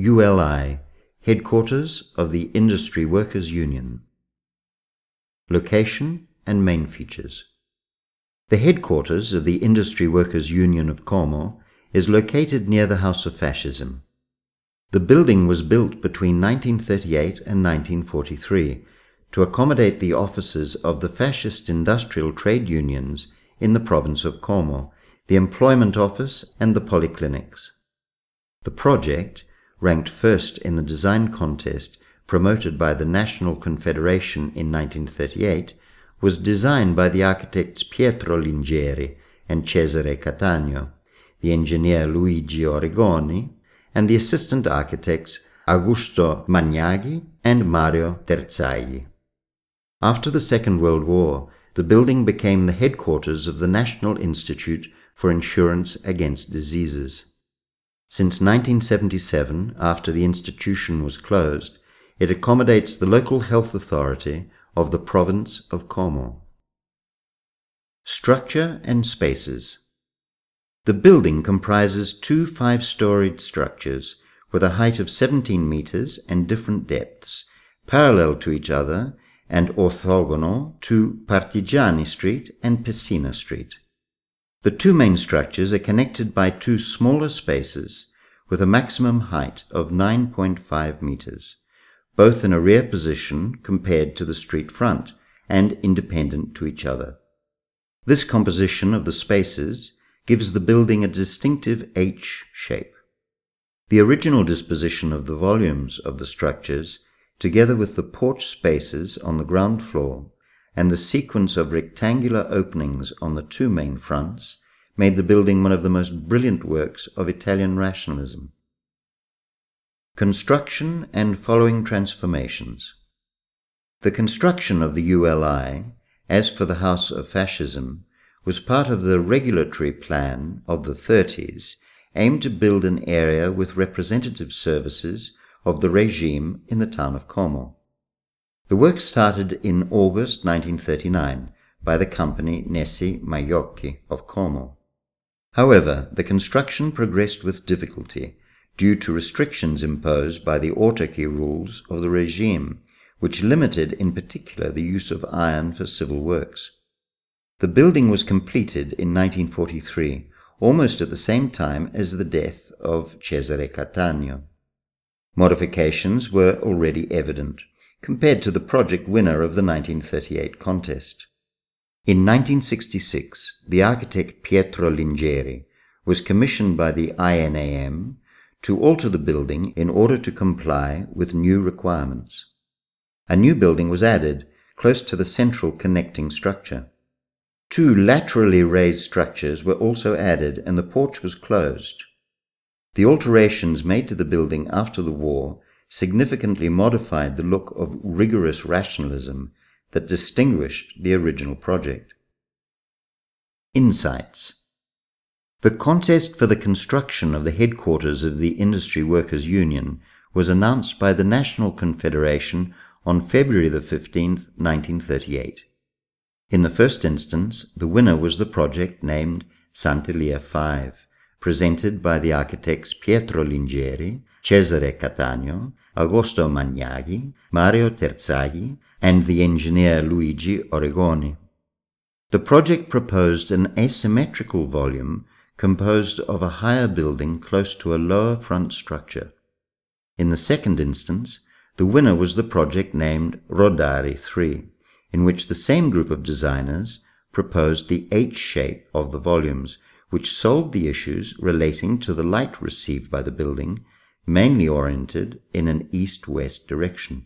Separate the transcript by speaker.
Speaker 1: ULI, Headquarters of the Industry Workers Union. Location and main features. The headquarters of the Industry Workers Union of Como is located near the House of Fascism. The building was built between 1938 and 1943 to accommodate the offices of the fascist industrial trade unions in the province of Como, the Employment Office, and the polyclinics. The project ranked first in the design contest promoted by the National Confederation in 1938, was designed by the architects Pietro Lingeri and Cesare Cattaneo, the engineer Luigi Origoni, and the assistant architects Augusto Magnaghi and Mario Terzaghi. After the Second World War, the building became the headquarters of the National Institute for Insurance Against Diseases. Since 1977, after the institution was closed, it accommodates the local health authority of the province of Como. Structure and spaces. The building comprises two five-storied structures with a height of 17 meters and different depths, parallel to each other and orthogonal to Partigiani Street and Pessina Street. The two main structures are connected by two smaller spaces with a maximum height of 9.5 meters, both in a rear position compared to the street front and independent to each other. This composition of the spaces gives the building a distinctive H shape. The original disposition of the volumes of the structures, together with the porch spaces on the ground floor and the sequence of rectangular openings on the two main fronts, made the building one of the most brilliant works of Italian rationalism. Construction and following transformations. The construction of the ULI, as for the House of Fascism, was part of the regulatory plan of the 30s aimed to build an area with representative services of the regime in the town of Como. The work started in August 1939 by the company Nessi Maiocchi of Como. However, the construction progressed with difficulty due to restrictions imposed by the autarky rules of the regime, which limited in particular the use of iron for civil works. The building was completed in 1943, almost at the same time as the death of Cesare Cattaneo. Modifications were already evident compared to the project winner of the 1938 contest. In 1966, the architect Pietro Lingeri was commissioned by the INAM to alter the building in order to comply with new requirements. A new building was added close to the central connecting structure. Two laterally raised structures were also added and the porch was closed. The alterations made to the building after the war significantly modified the look of rigorous rationalism that distinguished the original project. Insights The contest for the construction of the headquarters of the Industry Workers' Union was announced by the National Confederation on February the 15th, 1938. In the first instance, the winner was the project named Sant'Elia 5, presented by the architects Pietro Lingeri, Cesare Cattaneo, Augusto Magnaghi, Mario Terzaghi, and the engineer Luigi Origoni. The project proposed an asymmetrical volume composed of a higher building close to a lower front structure. In the second instance, the winner was the project named Rodari 3, in which the same group of designers proposed the H shape of the volumes, which solved the issues relating to the light received by the building mainly oriented in an east-west direction.